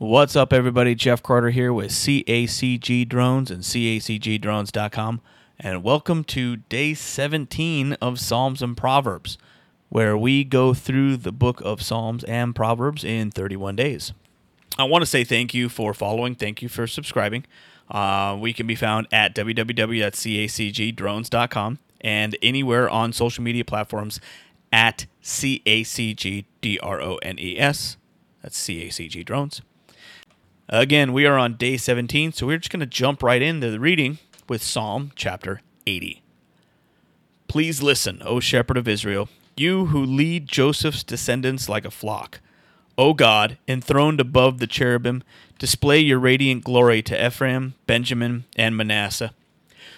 What's up, everybody? Jeff Carter here with CACG Drones and CACGDrones.com, and welcome to day 17 of Psalms and Proverbs, where we go through the book of Psalms and Proverbs in 31 days. I want to say thank you for following, thank you for subscribing. Uh, we can be found at www.cacgdrones.com and anywhere on social media platforms at CACGDRONES. That's CACG Drones. Again, we are on day 17, so we're just going to jump right into the reading with Psalm chapter 80. Please listen, O shepherd of Israel, you who lead Joseph's descendants like a flock. O God, enthroned above the cherubim, display your radiant glory to Ephraim, Benjamin, and Manasseh.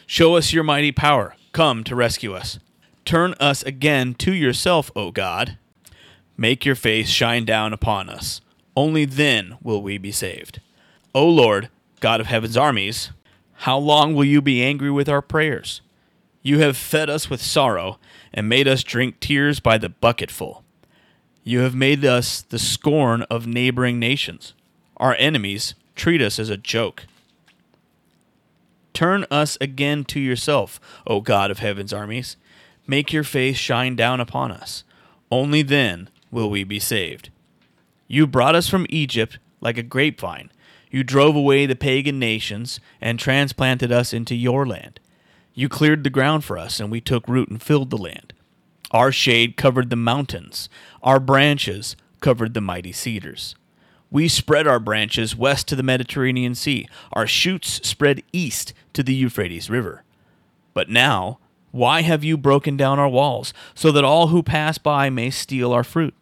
Show us your mighty power. Come to rescue us. Turn us again to yourself, O God. Make your face shine down upon us. Only then will we be saved. O Lord, God of heaven's armies, how long will you be angry with our prayers? You have fed us with sorrow and made us drink tears by the bucketful. You have made us the scorn of neighboring nations. Our enemies treat us as a joke. Turn us again to yourself, O God of heaven's armies. Make your face shine down upon us. Only then will we be saved. You brought us from Egypt like a grapevine. You drove away the pagan nations and transplanted us into your land. You cleared the ground for us, and we took root and filled the land. Our shade covered the mountains, our branches covered the mighty cedars. We spread our branches west to the Mediterranean Sea, our shoots spread east to the Euphrates River. But now, why have you broken down our walls, so that all who pass by may steal our fruit?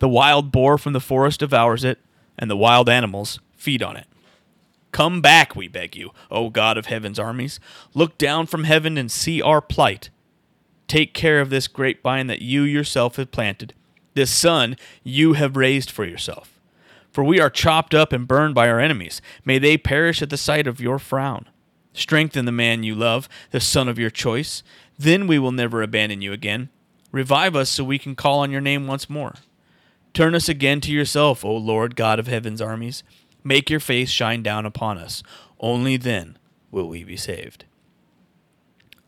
The wild boar from the forest devours it, and the wild animals feed on it. Come back, we beg you, O God of heaven's armies. Look down from heaven and see our plight. Take care of this grapevine that you yourself have planted, this son you have raised for yourself. For we are chopped up and burned by our enemies. May they perish at the sight of your frown. Strengthen the man you love, the son of your choice. Then we will never abandon you again. Revive us so we can call on your name once more. Turn us again to yourself, O Lord God of heaven's armies. Make your face shine down upon us. Only then will we be saved.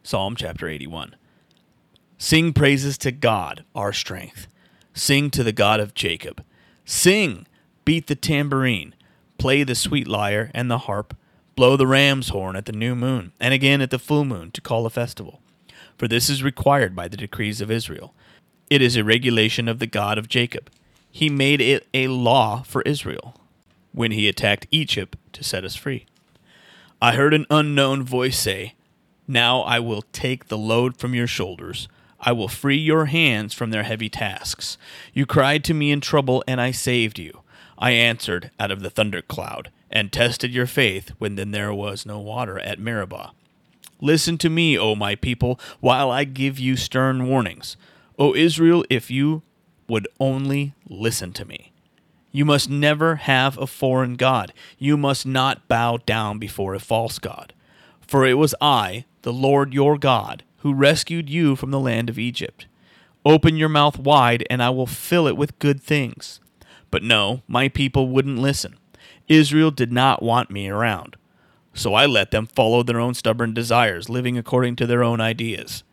Psalm chapter 81. Sing praises to God, our strength. Sing to the God of Jacob. Sing, beat the tambourine, play the sweet lyre and the harp, blow the ram's horn at the new moon, and again at the full moon to call a festival. For this is required by the decrees of Israel. It is a regulation of the God of Jacob. He made it a law for Israel when he attacked Egypt to set us free. I heard an unknown voice say, Now I will take the load from your shoulders. I will free your hands from their heavy tasks. You cried to me in trouble, and I saved you. I answered out of the thundercloud, and tested your faith when then there was no water at Meribah. Listen to me, O my people, while I give you stern warnings. O Israel, if you would only listen to me. You must never have a foreign God. You must not bow down before a false God. For it was I, the Lord your God, who rescued you from the land of Egypt. Open your mouth wide, and I will fill it with good things. But no, my people wouldn't listen. Israel did not want me around. So I let them follow their own stubborn desires, living according to their own ideas.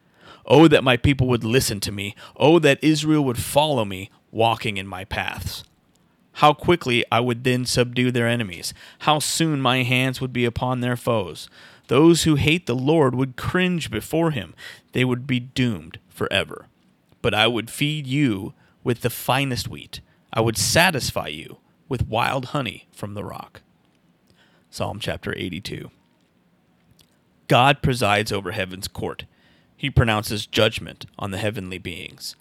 Oh, that my people would listen to me. Oh, that Israel would follow me, walking in my paths. How quickly I would then subdue their enemies. How soon my hands would be upon their foes. Those who hate the Lord would cringe before him. They would be doomed forever. But I would feed you with the finest wheat. I would satisfy you with wild honey from the rock. Psalm chapter 82. God presides over heaven's court. He pronounces judgment on the heavenly beings.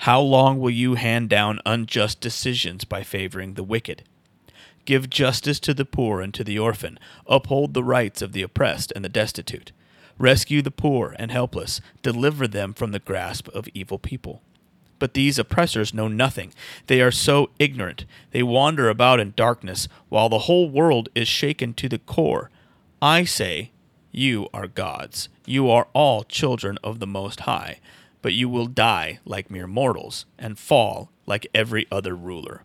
How long will you hand down unjust decisions by favoring the wicked? Give justice to the poor and to the orphan. Uphold the rights of the oppressed and the destitute. Rescue the poor and helpless. Deliver them from the grasp of evil people. But these oppressors know nothing. They are so ignorant. They wander about in darkness, while the whole world is shaken to the core. I say, You are gods. You are all children of the Most High but you will die like mere mortals and fall like every other ruler.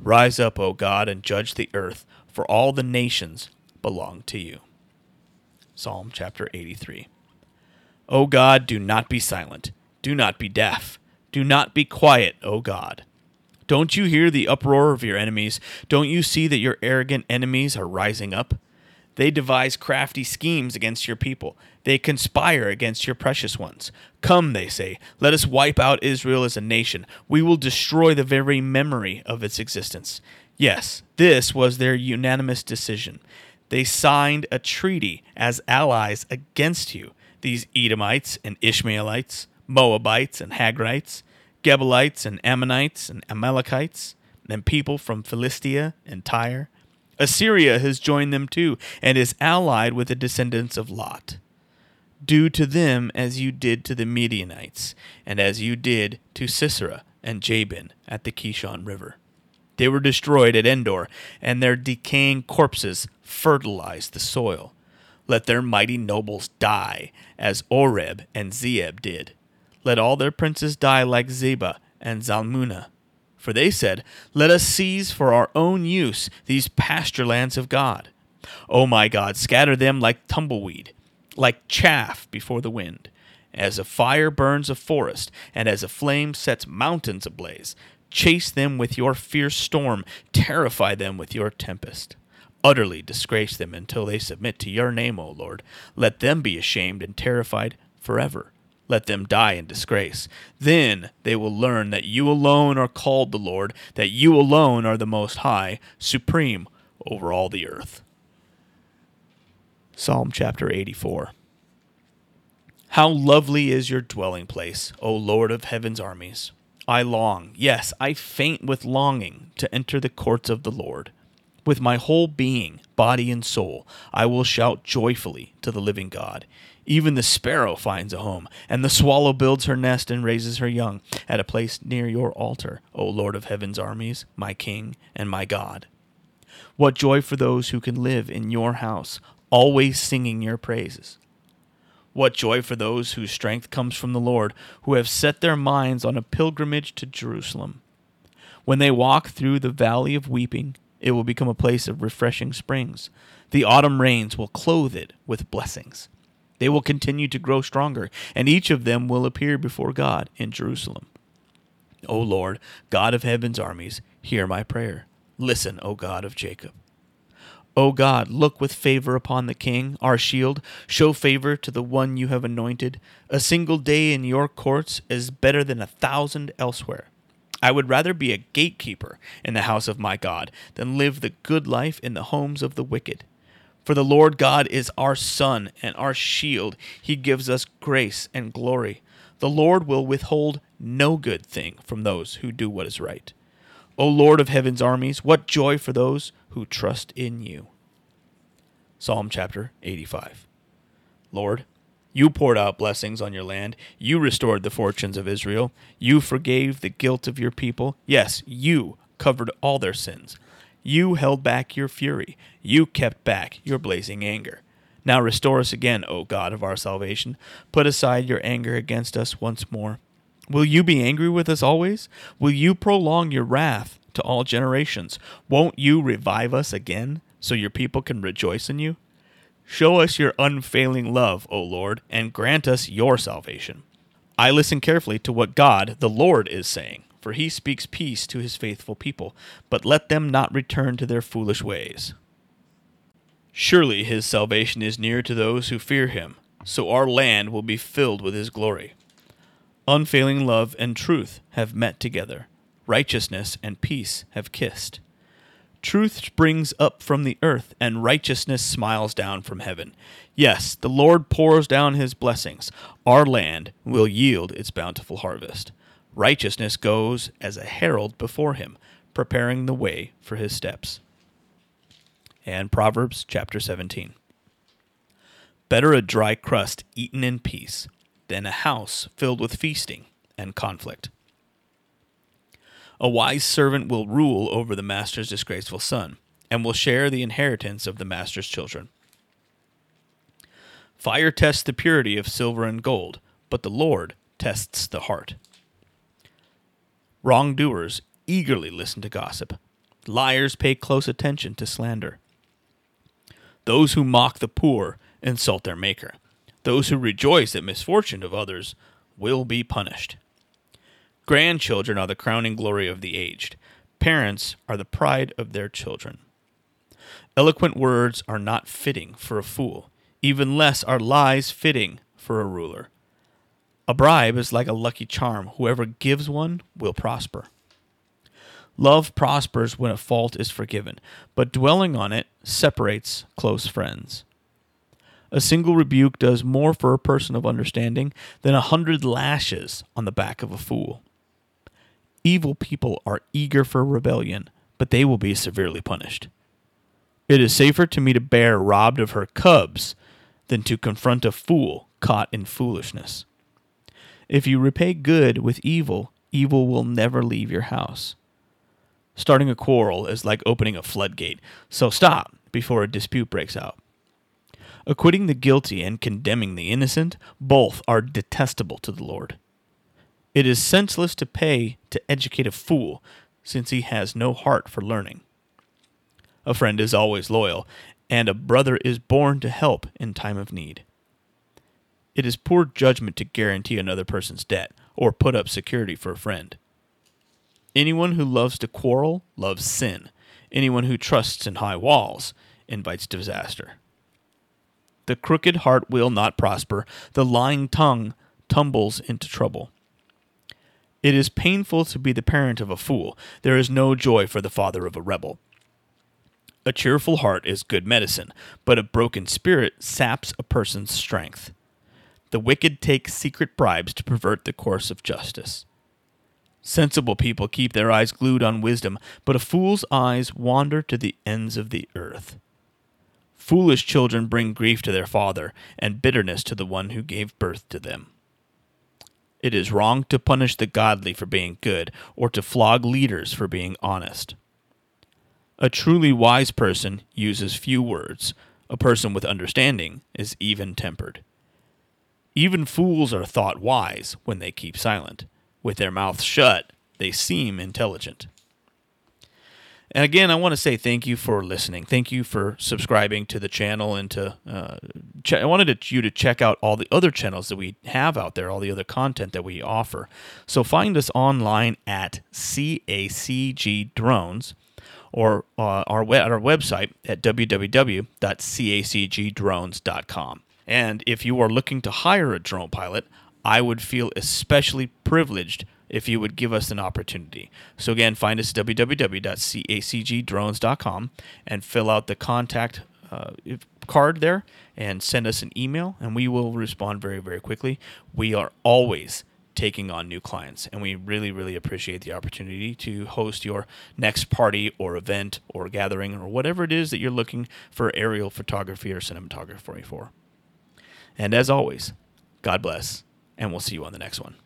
Rise up, O God, and judge the earth, for all the nations belong to you. Psalm chapter 83. O God, do not be silent. Do not be deaf. Do not be quiet, O God. Don't you hear the uproar of your enemies? Don't you see that your arrogant enemies are rising up? They devise crafty schemes against your people. They conspire against your precious ones. Come, they say, let us wipe out Israel as a nation. We will destroy the very memory of its existence. Yes, this was their unanimous decision. They signed a treaty as allies against you, these Edomites and Ishmaelites, Moabites and Hagrites, Gebalites and Ammonites and Amalekites, and people from Philistia and Tyre. Assyria has joined them too, and is allied with the descendants of Lot. Do to them as you did to the Midianites, and as you did to Sisera and Jabin at the Kishon River. They were destroyed at Endor, and their decaying corpses fertilized the soil. Let their mighty nobles die, as Oreb and Zeeb did. Let all their princes die like Zebah and Zalmunna. For they said, Let us seize for our own use these pasture lands of God. O my God, scatter them like tumbleweed, like chaff before the wind. As a fire burns a forest, and as a flame sets mountains ablaze, chase them with your fierce storm, terrify them with your tempest. Utterly disgrace them until they submit to your name, O Lord. Let them be ashamed and terrified forever let them die in disgrace. Then they will learn that you alone are called the Lord, that you alone are the Most High, supreme over all the earth. Psalm chapter 84 How lovely is your dwelling place, O Lord of heaven's armies! I long, yes, I faint with longing to enter the courts of the Lord. With my whole being, body, and soul, I will shout joyfully to the living God. Even the sparrow finds a home, and the swallow builds her nest and raises her young at a place near your altar, O Lord of heaven's armies, my King and my God. What joy for those who can live in your house, always singing your praises. What joy for those whose strength comes from the Lord, who have set their minds on a pilgrimage to Jerusalem. When they walk through the valley of weeping, it will become a place of refreshing springs. The autumn rains will clothe it with blessings. They will continue to grow stronger, and each of them will appear before God in Jerusalem. O Lord, God of heaven's armies, hear my prayer. Listen, O God of Jacob. O God, look with favor upon the king, our shield. Show favor to the one you have anointed. A single day in your courts is better than a thousand elsewhere. I would rather be a gatekeeper in the house of my God than live the good life in the homes of the wicked. For the Lord God is our sun and our shield. He gives us grace and glory. The Lord will withhold no good thing from those who do what is right. O Lord of heaven's armies, what joy for those who trust in you. Psalm chapter 85. Lord, you poured out blessings on your land. You restored the fortunes of Israel. You forgave the guilt of your people. Yes, you covered all their sins. You held back your fury. You kept back your blazing anger. Now restore us again, O God of our salvation. Put aside your anger against us once more. Will you be angry with us always? Will you prolong your wrath to all generations? Won't you revive us again so your people can rejoice in you? Show us your unfailing love, O Lord, and grant us your salvation. I listen carefully to what God, the Lord, is saying for he speaks peace to his faithful people, but let them not return to their foolish ways. Surely his salvation is near to those who fear him, so our land will be filled with his glory. Unfailing love and truth have met together, righteousness and peace have kissed. Truth springs up from the earth, and righteousness smiles down from heaven. Yes, the Lord pours down his blessings. Our land will yield its bountiful harvest. Righteousness goes as a herald before him, preparing the way for his steps. And Proverbs chapter 17. Better a dry crust eaten in peace than a house filled with feasting and conflict. A wise servant will rule over the master's disgraceful son, and will share the inheritance of the master's children. Fire tests the purity of silver and gold, but the Lord tests the heart. Wrongdoers eagerly listen to gossip, Liars pay close attention to slander. Those who mock the poor insult their Maker. Those who rejoice at misfortune of others will be punished. Grandchildren are the crowning glory of the aged. Parents are the pride of their children. Eloquent words are not fitting for a fool, even less are lies fitting for a ruler. A bribe is like a lucky charm. Whoever gives one will prosper. Love prospers when a fault is forgiven, but dwelling on it separates close friends. A single rebuke does more for a person of understanding than a hundred lashes on the back of a fool. Evil people are eager for rebellion, but they will be severely punished. It is safer to meet a bear robbed of her cubs than to confront a fool caught in foolishness. If you repay good with evil, evil will never leave your house. Starting a quarrel is like opening a floodgate, so stop before a dispute breaks out. Acquitting the guilty and condemning the innocent, both are detestable to the Lord. It is senseless to pay to educate a fool, since he has no heart for learning. A friend is always loyal, and a brother is born to help in time of need. It is poor judgment to guarantee another person's debt or put up security for a friend. Anyone who loves to quarrel loves sin. Anyone who trusts in high walls invites disaster. The crooked heart will not prosper. The lying tongue tumbles into trouble. It is painful to be the parent of a fool. There is no joy for the father of a rebel. A cheerful heart is good medicine, but a broken spirit saps a person's strength. The wicked take secret bribes to pervert the course of justice. Sensible people keep their eyes glued on wisdom, but a fool's eyes wander to the ends of the earth. Foolish children bring grief to their father, and bitterness to the one who gave birth to them. It is wrong to punish the godly for being good, or to flog leaders for being honest. A truly wise person uses few words. A person with understanding is even tempered. Even fools are thought wise when they keep silent. With their mouths shut, they seem intelligent. And again, I want to say thank you for listening. Thank you for subscribing to the channel and to. Uh, ch- I wanted to, you to check out all the other channels that we have out there, all the other content that we offer. So find us online at CACG Drones or uh, our, we- our website at www.cacgdrones.com. And if you are looking to hire a drone pilot, I would feel especially privileged if you would give us an opportunity. So again, find us at www.cacgdrones.com and fill out the contact uh, card there and send us an email and we will respond very very quickly. We are always taking on new clients and we really really appreciate the opportunity to host your next party or event or gathering or whatever it is that you're looking for aerial photography or cinematography for. And as always, God bless, and we'll see you on the next one.